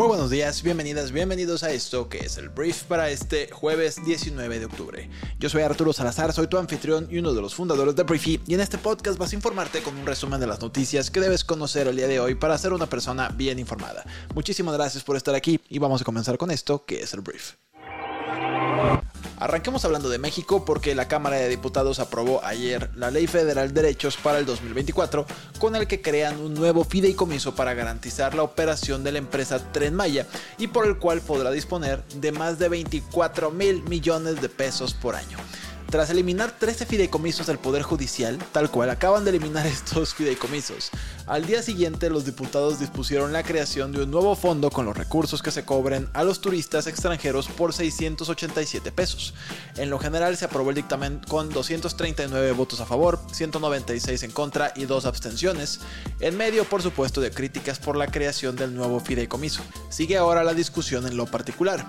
Muy buenos días, bienvenidas, bienvenidos a esto que es el brief para este jueves 19 de octubre. Yo soy Arturo Salazar, soy tu anfitrión y uno de los fundadores de Briefy y en este podcast vas a informarte con un resumen de las noticias que debes conocer el día de hoy para ser una persona bien informada. Muchísimas gracias por estar aquí y vamos a comenzar con esto que es el brief. Arranquemos hablando de México porque la Cámara de Diputados aprobó ayer la Ley Federal de Derechos para el 2024, con el que crean un nuevo fideicomiso para garantizar la operación de la empresa Tren Maya y por el cual podrá disponer de más de 24 mil millones de pesos por año. Tras eliminar 13 fideicomisos del Poder Judicial, tal cual acaban de eliminar estos fideicomisos, al día siguiente los diputados dispusieron la creación de un nuevo fondo con los recursos que se cobren a los turistas extranjeros por 687 pesos. En lo general se aprobó el dictamen con 239 votos a favor, 196 en contra y 2 abstenciones, en medio por supuesto de críticas por la creación del nuevo fideicomiso. Sigue ahora la discusión en lo particular.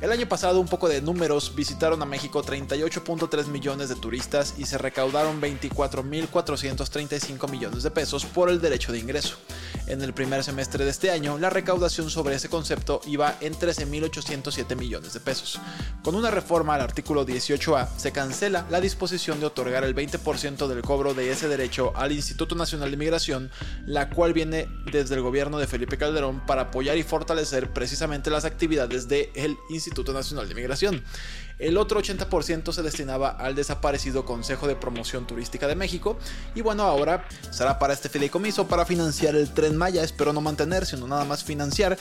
El año pasado, un poco de números, visitaron a México 38.3 millones de turistas y se recaudaron 24.435 millones de pesos por el derecho de ingreso. En el primer semestre de este año, la recaudación sobre ese concepto iba en 13.807 millones de pesos. Con una reforma al artículo 18A, se cancela la disposición de otorgar el 20% del cobro de ese derecho al Instituto Nacional de Migración, la cual viene desde el gobierno de Felipe Calderón para apoyar y fortalecer precisamente las actividades del Instituto Instituto Nacional de Migración. El otro 80% se destinaba al desaparecido Consejo de Promoción Turística de México. Y bueno, ahora será para este fideicomiso para financiar el tren Maya. Espero no mantener, sino nada más financiar.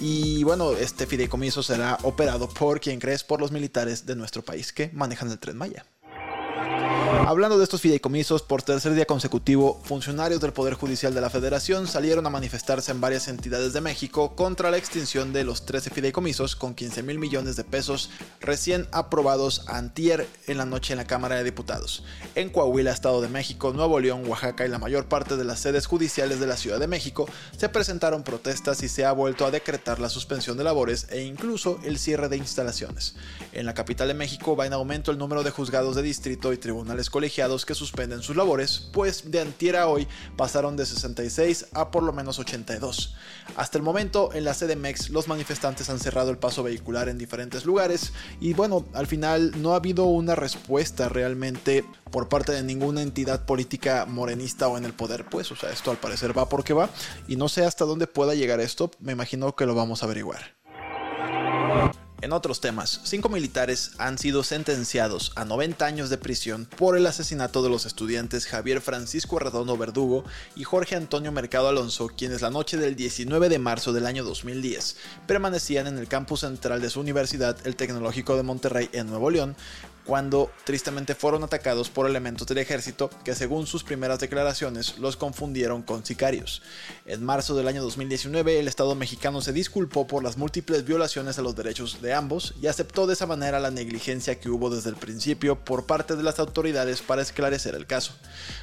Y bueno, este fideicomiso será operado por quien crees, por los militares de nuestro país que manejan el tren Maya. Hablando de estos fideicomisos, por tercer día consecutivo, funcionarios del Poder Judicial de la Federación salieron a manifestarse en varias entidades de México contra la extinción de los 13 fideicomisos con 15 mil millones de pesos recién aprobados antier en la noche en la Cámara de Diputados. En Coahuila, Estado de México, Nuevo León, Oaxaca y la mayor parte de las sedes judiciales de la Ciudad de México se presentaron protestas y se ha vuelto a decretar la suspensión de labores e incluso el cierre de instalaciones. En la capital de México va en aumento el número de juzgados de distrito y tribunales colegiados que suspenden sus labores, pues de antier a hoy pasaron de 66 a por lo menos 82. Hasta el momento, en la MEX, los manifestantes han cerrado el paso vehicular en diferentes lugares y bueno, al final no ha habido una respuesta realmente por parte de ninguna entidad política morenista o en el poder, pues, o sea, esto al parecer va porque va y no sé hasta dónde pueda llegar esto, me imagino que lo vamos a averiguar. En otros temas, cinco militares han sido sentenciados a 90 años de prisión por el asesinato de los estudiantes Javier Francisco Redondo Verdugo y Jorge Antonio Mercado Alonso, quienes la noche del 19 de marzo del año 2010 permanecían en el campus central de su universidad, el Tecnológico de Monterrey en Nuevo León, cuando tristemente fueron atacados por elementos del ejército que según sus primeras declaraciones los confundieron con sicarios. En marzo del año 2019 el Estado mexicano se disculpó por las múltiples violaciones a los derechos de ambos y aceptó de esa manera la negligencia que hubo desde el principio por parte de las autoridades para esclarecer el caso.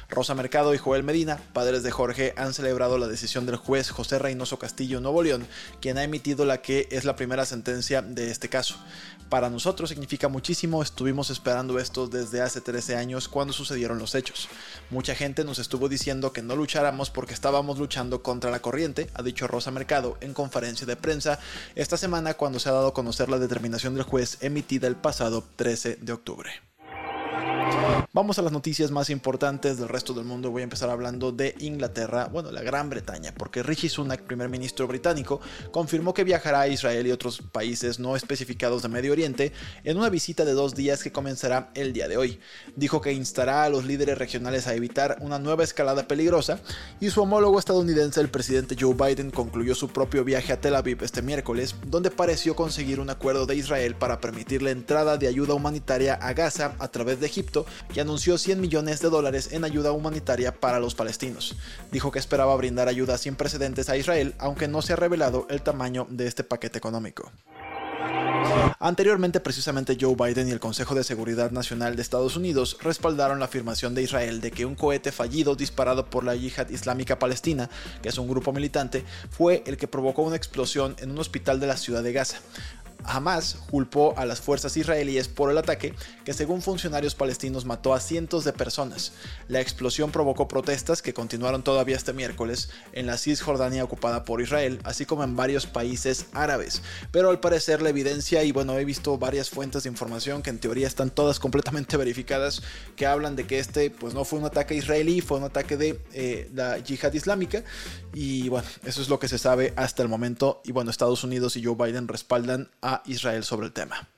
Rosa Mercado y Joel Medina, padres de Jorge, han celebrado la decisión del juez José Reynoso Castillo Nuevo León, quien ha emitido la que es la primera sentencia de este caso. Para nosotros significa muchísimo, estuvimos esperando esto desde hace 13 años cuando sucedieron los hechos. Mucha gente nos estuvo diciendo que no lucháramos porque estábamos luchando contra la corriente, ha dicho Rosa Mercado en conferencia de prensa esta semana cuando se ha dado a conocer la determinación del juez emitida el pasado 13 de octubre. Vamos a las noticias más importantes del resto del mundo. Voy a empezar hablando de Inglaterra, bueno, la Gran Bretaña, porque Rishi Sunak, primer ministro británico, confirmó que viajará a Israel y otros países no especificados de Medio Oriente en una visita de dos días que comenzará el día de hoy. Dijo que instará a los líderes regionales a evitar una nueva escalada peligrosa y su homólogo estadounidense, el presidente Joe Biden, concluyó su propio viaje a Tel Aviv este miércoles, donde pareció conseguir un acuerdo de Israel para permitir la entrada de ayuda humanitaria a Gaza a través de Egipto anunció 100 millones de dólares en ayuda humanitaria para los palestinos. Dijo que esperaba brindar ayuda sin precedentes a Israel, aunque no se ha revelado el tamaño de este paquete económico. Anteriormente, precisamente Joe Biden y el Consejo de Seguridad Nacional de Estados Unidos respaldaron la afirmación de Israel de que un cohete fallido disparado por la Yihad Islámica Palestina, que es un grupo militante, fue el que provocó una explosión en un hospital de la ciudad de Gaza. Hamas culpó a las fuerzas israelíes por el ataque, que según funcionarios palestinos mató a cientos de personas. La explosión provocó protestas que continuaron todavía este miércoles en la Cisjordania ocupada por Israel, así como en varios países árabes. Pero al parecer la evidencia, y bueno, he visto varias fuentes de información que en teoría están todas completamente verificadas, que hablan de que este pues no fue un ataque israelí, fue un ataque de eh, la yihad islámica. Y bueno, eso es lo que se sabe hasta el momento. Y bueno, Estados Unidos y Joe Biden respaldan a Israel sobre el tema.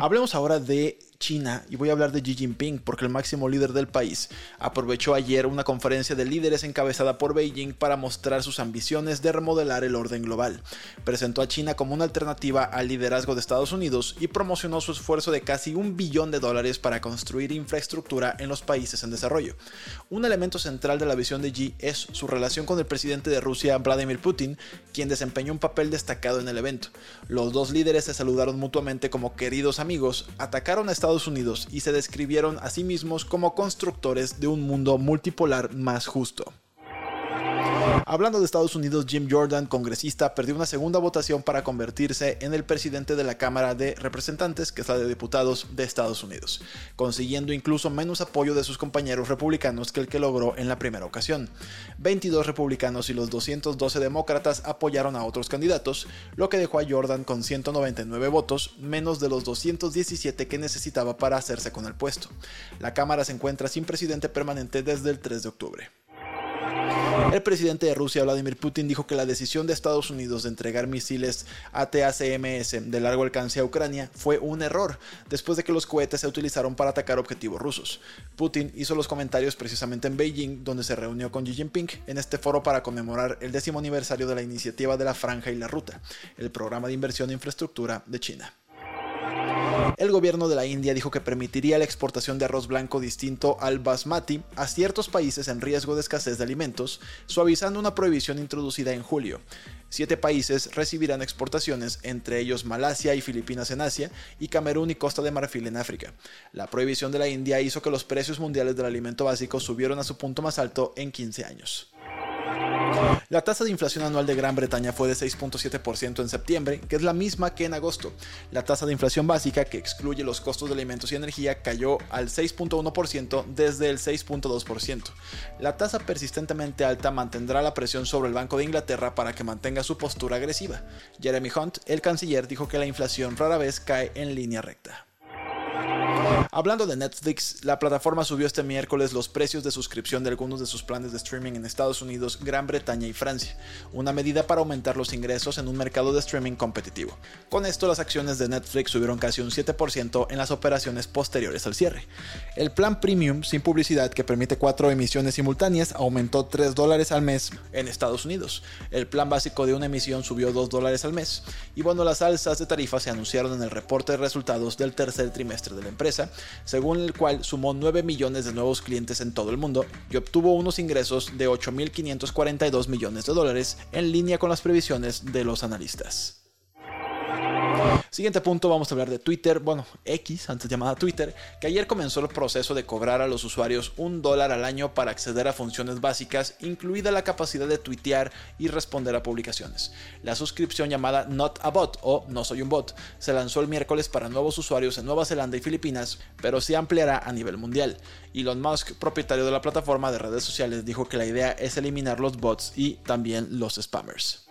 Hablemos ahora de China y voy a hablar de Xi Jinping porque el máximo líder del país aprovechó ayer una conferencia de líderes encabezada por Beijing para mostrar sus ambiciones de remodelar el orden global. Presentó a China como una alternativa al liderazgo de Estados Unidos y promocionó su esfuerzo de casi un billón de dólares para construir infraestructura en los países en desarrollo. Un elemento central de la visión de Xi es su relación con el presidente de Rusia, Vladimir Putin, quien desempeñó un papel destacado en el evento. Los dos líderes se saludaron mutuamente como queridos amigos, atacaron a Estados Unidos y se describieron a sí mismos como constructores de un mundo multipolar más justo. Hablando de Estados Unidos, Jim Jordan, congresista, perdió una segunda votación para convertirse en el presidente de la Cámara de Representantes, que es la de Diputados de Estados Unidos, consiguiendo incluso menos apoyo de sus compañeros republicanos que el que logró en la primera ocasión. 22 republicanos y los 212 demócratas apoyaron a otros candidatos, lo que dejó a Jordan con 199 votos, menos de los 217 que necesitaba para hacerse con el puesto. La Cámara se encuentra sin presidente permanente desde el 3 de octubre. El presidente de Rusia, Vladimir Putin, dijo que la decisión de Estados Unidos de entregar misiles ATACMS de largo alcance a Ucrania fue un error, después de que los cohetes se utilizaron para atacar objetivos rusos. Putin hizo los comentarios precisamente en Beijing, donde se reunió con Xi Jinping en este foro para conmemorar el décimo aniversario de la iniciativa de la Franja y la Ruta, el programa de inversión en infraestructura de China. El gobierno de la India dijo que permitiría la exportación de arroz blanco distinto al basmati a ciertos países en riesgo de escasez de alimentos, suavizando una prohibición introducida en julio. Siete países recibirán exportaciones, entre ellos Malasia y Filipinas en Asia y Camerún y Costa de Marfil en África. La prohibición de la India hizo que los precios mundiales del alimento básico subieron a su punto más alto en 15 años. La tasa de inflación anual de Gran Bretaña fue de 6.7% en septiembre, que es la misma que en agosto. La tasa de inflación básica, que excluye los costos de alimentos y energía, cayó al 6.1% desde el 6.2%. La tasa persistentemente alta mantendrá la presión sobre el Banco de Inglaterra para que mantenga su postura agresiva. Jeremy Hunt, el canciller, dijo que la inflación rara vez cae en línea recta. Hablando de Netflix, la plataforma subió este miércoles los precios de suscripción de algunos de sus planes de streaming en Estados Unidos, Gran Bretaña y Francia, una medida para aumentar los ingresos en un mercado de streaming competitivo. Con esto, las acciones de Netflix subieron casi un 7% en las operaciones posteriores al cierre. El plan premium sin publicidad que permite cuatro emisiones simultáneas aumentó 3 dólares al mes en Estados Unidos. El plan básico de una emisión subió 2 dólares al mes. Y bueno, las alzas de tarifa se anunciaron en el reporte de resultados del tercer trimestre de la empresa, según el cual sumó 9 millones de nuevos clientes en todo el mundo y obtuvo unos ingresos de 8.542 millones de dólares en línea con las previsiones de los analistas. Siguiente punto, vamos a hablar de Twitter, bueno, X, antes llamada Twitter, que ayer comenzó el proceso de cobrar a los usuarios un dólar al año para acceder a funciones básicas, incluida la capacidad de tuitear y responder a publicaciones. La suscripción llamada Not a Bot o No Soy un Bot se lanzó el miércoles para nuevos usuarios en Nueva Zelanda y Filipinas, pero se ampliará a nivel mundial. Elon Musk, propietario de la plataforma de redes sociales, dijo que la idea es eliminar los bots y también los spammers.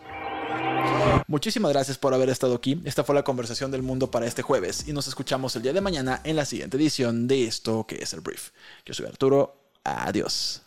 Muchísimas gracias por haber estado aquí. Esta fue la conversación del mundo para este jueves y nos escuchamos el día de mañana en la siguiente edición de esto que es el brief. Yo soy Arturo. Adiós.